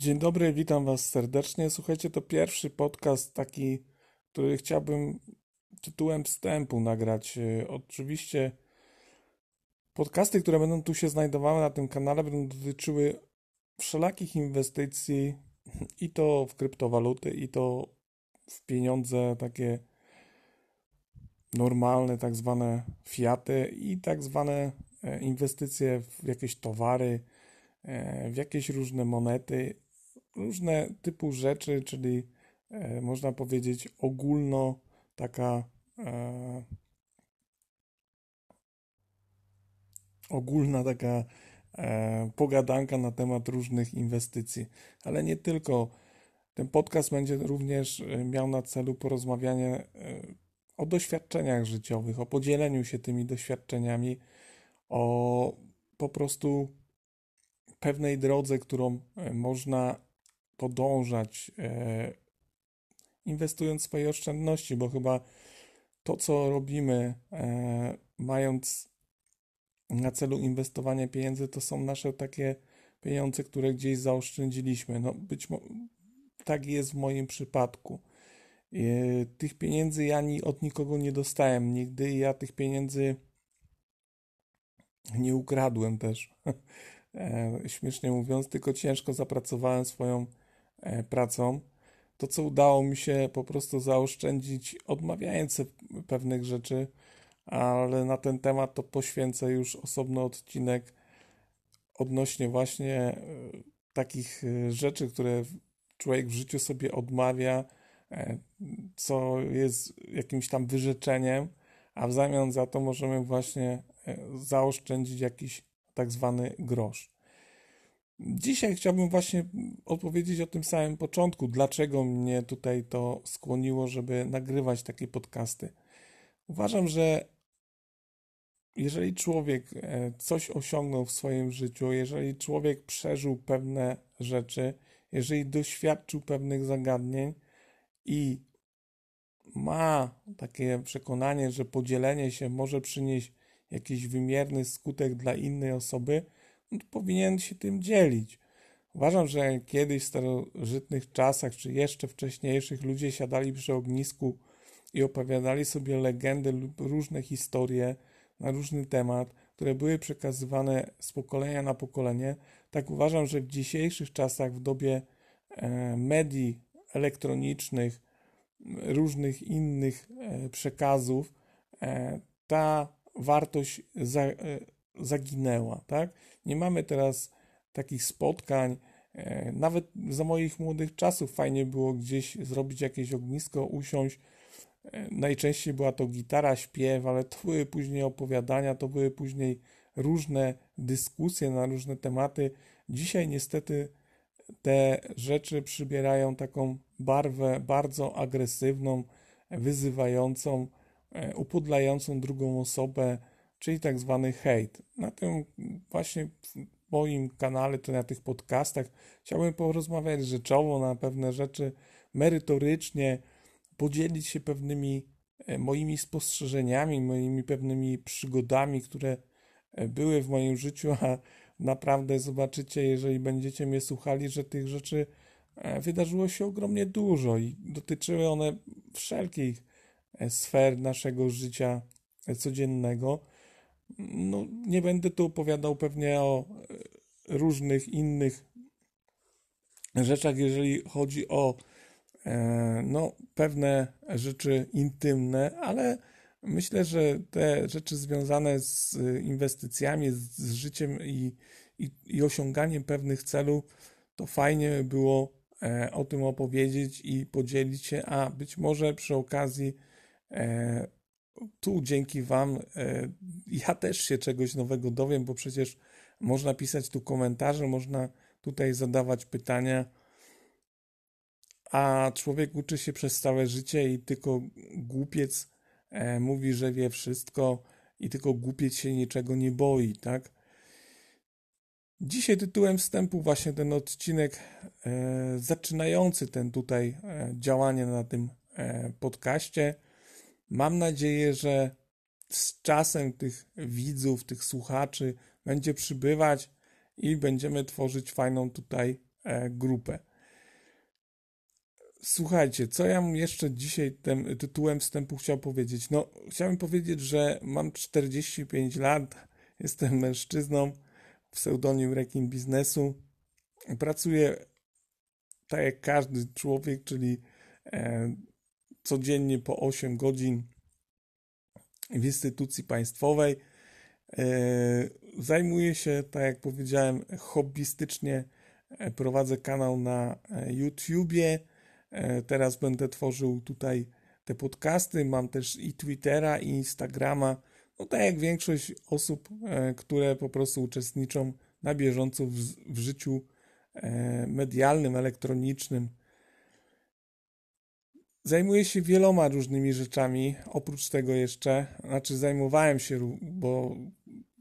Dzień dobry, witam Was serdecznie. Słuchajcie, to pierwszy podcast taki, który chciałbym tytułem wstępu nagrać. E, oczywiście podcasty, które będą tu się znajdowały na tym kanale, będą dotyczyły wszelakich inwestycji i to w kryptowaluty, i to w pieniądze takie normalne, tak zwane fiaty i tak zwane e, inwestycje w jakieś towary, e, w jakieś różne monety różne typu rzeczy, czyli e, można powiedzieć ogólno taka e, ogólna taka e, pogadanka na temat różnych inwestycji, ale nie tylko. Ten podcast będzie również e, miał na celu porozmawianie e, o doświadczeniach życiowych, o podzieleniu się tymi doświadczeniami, o po prostu pewnej drodze, którą można podążać, e, inwestując swoje oszczędności, bo chyba to, co robimy, e, mając na celu inwestowanie pieniędzy, to są nasze takie pieniądze, które gdzieś zaoszczędziliśmy. No być tak jest w moim przypadku. E, tych pieniędzy ja ni od nikogo nie dostałem nigdy. Ja tych pieniędzy nie ukradłem też. Śmiesznie mówiąc, tylko ciężko zapracowałem swoją pracą, to co udało mi się po prostu zaoszczędzić, odmawiając pewnych rzeczy, ale na ten temat to poświęcę już osobny odcinek odnośnie właśnie e, takich e, rzeczy, które człowiek w życiu sobie odmawia, co jest jakimś tam wyrzeczeniem, a w zamian za to możemy właśnie zaoszczędzić jakiś tak zwany grosz. Dzisiaj chciałbym właśnie opowiedzieć o tym samym początku, dlaczego mnie tutaj to skłoniło, żeby nagrywać takie podcasty. Uważam, że jeżeli człowiek e, coś osiągnął w swoim życiu, jeżeli człowiek przeżył pewne rzeczy, jeżeli doświadczył pewnych zagadnień i ma takie przekonanie, że podzielenie się może przynieść jakiś wymierny skutek dla innej osoby, powinien się tym dzielić. Uważam, że kiedyś w starożytnych czasach, czy jeszcze wcześniejszych, ludzie siadali przy ognisku i opowiadali sobie legendy lub różne historie na różny temat, które były przekazywane z pokolenia na pokolenie. Tak uważam, że w dzisiejszych czasach, w dobie e, medii elektronicznych, różnych innych e, przekazów, e, ta wartość zaginęła, tak? Nie mamy teraz takich spotkań. E, nawet za moich młodych czasów fajnie było gdzieś zrobić jakieś ognisko, usiąść. E, najczęściej była to gitara, śpiew, ale to były później opowiadania, to były później różne dyskusje na różne tematy. Dzisiaj niestety te rzeczy przybierają taką barwę bardzo agresywną, wyzywającą, e, upodlającą drugą osobę, czyli tak zwany hejt. Na tym właśnie moim kanale, to na tych podcastach chciałbym porozmawiać rzeczowo na pewne rzeczy, merytorycznie, podzielić się pewnymi e, moimi spostrzeżeniami, moimi pewnymi przygodami, które e, były w moim życiu, a naprawdę zobaczycie, jeżeli będziecie mnie słuchali, że tych rzeczy e, wydarzyło się ogromnie dużo i dotyczyły one wszelkich sfer naszego życia codziennego. No, nie będę tu opowiadał pewnie o e, różnych innych rzeczach, jeżeli chodzi o e, no, pewne rzeczy intymne, ale myślę, że te rzeczy związane z inwestycjami, z życiem i, i, i osiąganiem pewnych celów, to fajnie by było e, o tym opowiedzieć i podzielić się, a być może przy okazji tu dzięki Wam e, ja też się czegoś nowego dowiem, bo przecież można pisać tu komentarze, można tutaj zadawać pytania, a człowiek uczy się przez całe życie i tylko głupiec e, mówi, że wie wszystko i tylko głupiec się niczego nie boi, tak? Dzisiaj tytułem wstępu właśnie ten odcinek e, zaczynający ten tutaj działanie na tym podcaście Mam nadzieję, że z czasem tych widzów, tych słuchaczy będzie przybywać i będziemy tworzyć fajną tutaj grupę. Słuchajcie, co ja jeszcze dzisiaj tym tytułem wstępu chciał powiedzieć? No, chciałem powiedzieć, że mam 45 lat, jestem mężczyzną, pseudonim rekin biznesu. Pracuję tak jak każdy człowiek, czyli e, codziennie po 8 godzin w instytucji państwowej. E, zajmuję się, tak jak powiedziałem, hobbystycznie. E, prowadzę kanał na e, YouTubie. Teraz będę tworzył tutaj te podcasty. Mam też i Twittera, i Instagrama. No tak jak większość osób, które po prostu uczestniczą na bieżąco w, w życiu medialnym, elektronicznym. Zajmuję się wieloma różnymi rzeczami, oprócz tego jeszcze, znaczy zajmowałem się, bo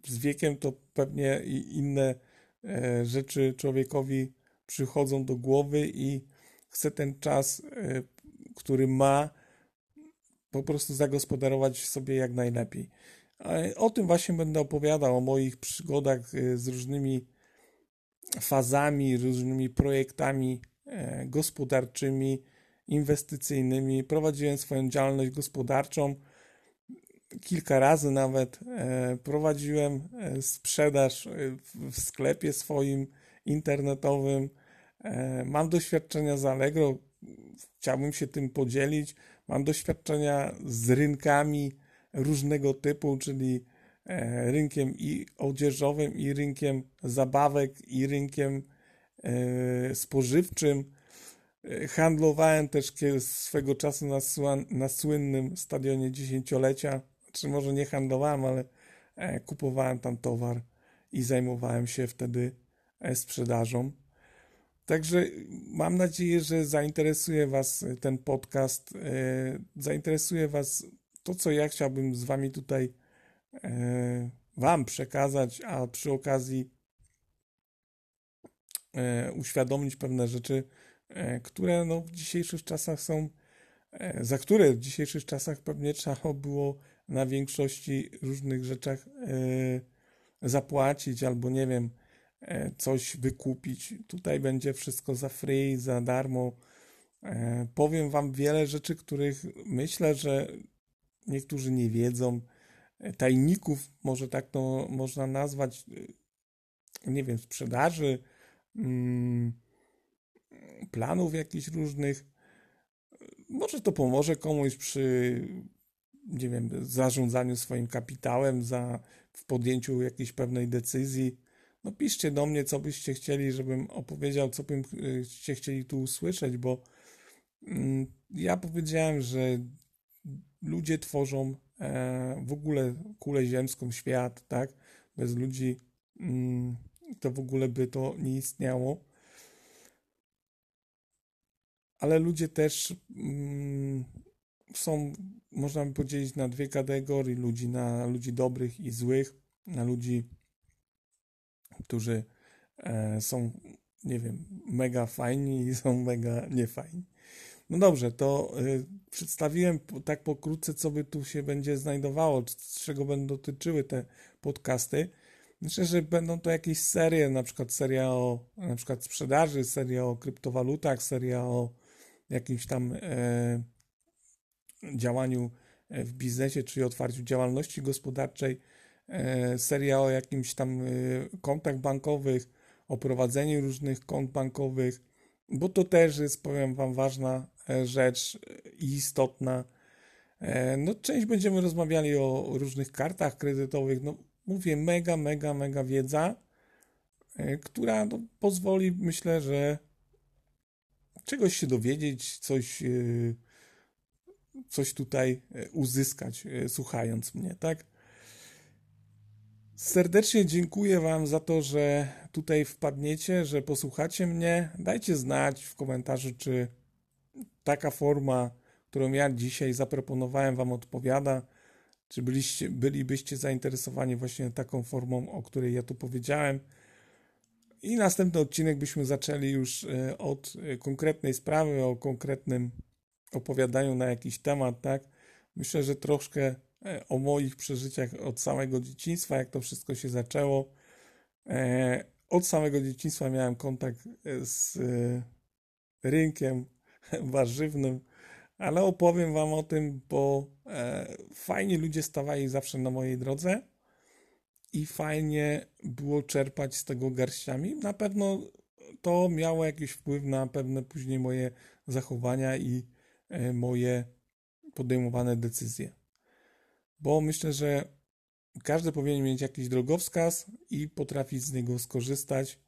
z wiekiem to pewnie inne e, rzeczy człowiekowi przychodzą do głowy i chce ten czas, e, który ma, po prostu zagospodarować sobie jak najlepiej. O tym właśnie będę opowiadał, o moich przygodach e, z różnymi fazami, różnymi projektami gospodarczymi, inwestycyjnymi. Prowadziłem swoją działalność gospodarczą. Kilka razy nawet e, prowadziłem e, sprzedaż e, w sklepie swoim internetowym. Mam doświadczenia z Allegro, chciałbym się tym podzielić. Mam doświadczenia z rynkami różnego typu, czyli rynkiem i odzieżowym, i rynkiem zabawek, i rynkiem spożywczym. Handlowałem też swego czasu na, na słynnym stadionie dziesięciolecia, czy może nie handlowałem, ale e, kupowałem tam towar i zajmowałem się wtedy e, sprzedażą. Także mam nadzieję, że zainteresuje Was ten podcast, e, zainteresuje Was to, co ja chciałbym z Wami tutaj Wam przekazać, a przy okazji uświadomić pewne rzeczy, E, które no, w dzisiejszych czasach są, e, za które w dzisiejszych czasach pewnie trzeba było na większości różnych rzeczach e, zapłacić albo nie wiem, coś wykupić. Tutaj będzie wszystko za free, za darmo. Powiem Wam wiele rzeczy, których myślę, że niektórzy nie wiedzą. Tajników, może tak to można nazwać, nie wiem, sprzedaży. Hmm, planów jakichś różnych. Może to pomoże komuś przy, nie wiem, zarządzaniu swoim kapitałem, za, w podjęciu jakiejś pewnej decyzji. No piszcie do mnie, co byście chcieli, żebym opowiedział, co byście chcieli tu usłyszeć, bo mm, ja powiedziałem, że ludzie tworzą e, w ogóle kulę ziemską, świat, tak? Bez ludzi mm, to w ogóle by to nie istniało ale ludzie też mm, są, można by podzielić na dwie kategorie ludzi, na ludzi dobrych i złych, na ludzi, którzy e, są, nie wiem, mega fajni i są mega niefajni. No dobrze, to y, przedstawiłem tak pokrótce, co by tu się będzie znajdowało, czego będą dotyczyły te podcasty. Myślę, że będą to jakieś serie, na przykład seria o na przykład sprzedaży, seria o kryptowalutach, seria o jakimś tam e, działaniu e, w biznesie, czyli otwarciu działalności gospodarczej, e, seria o jakimś tam e, kontach bankowych, o prowadzeniu różnych kont bankowych, bo to też jest, powiem Wam, ważna e, rzecz i istotna. E, no, część będziemy rozmawiali o różnych kartach kredytowych. No, mówię, mega, mega, mega wiedza, która no, pozwoli, myślę, że czegoś się dowiedzieć, coś, e, coś tutaj e, uzyskać, e, słuchając mnie, tak? Serdecznie dziękuję Wam za to, że tutaj wpadniecie, że posłuchacie mnie. Dajcie znać w komentarzu, czy taka forma, którą ja dzisiaj zaproponowałem, Wam odpowiada. Czy byliście, bylibyście zainteresowani właśnie taką formą, o której ja tu powiedziałem? I następny odcinek byśmy zaczęli już e, od e, konkretnej sprawy, o konkretnym opowiadaniu na jakiś temat, tak? Myślę, że troszkę e, o moich przeżyciach od samego dzieciństwa, jak to wszystko się zaczęło, od samego dzieciństwa miałem kontakt z rynkiem warzywnym, ale opowiem Wam o tym, bo fajnie ludzie stawali zawsze na mojej drodze i fajnie było czerpać z tego garściami. Na pewno to miało jakiś wpływ na pewne później moje zachowania i e, moje podejmowane decyzje. Bo myślę, że każdy powinien mieć jakiś drogowskaz i potrafić z niego skorzystać,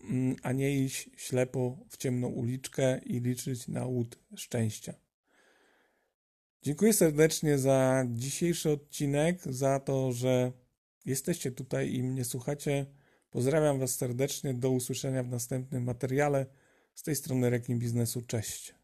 mm, a nie iść ślepo w ciemną uliczkę i liczyć na łód szczęścia. Dziękuję serdecznie za dzisiejszy odcinek, za to, że jesteście tutaj i mnie słuchacie. Pozdrawiam Was serdecznie. Do usłyszenia w następnym materiale. Z tej strony Rekin Biznesu. Cześć.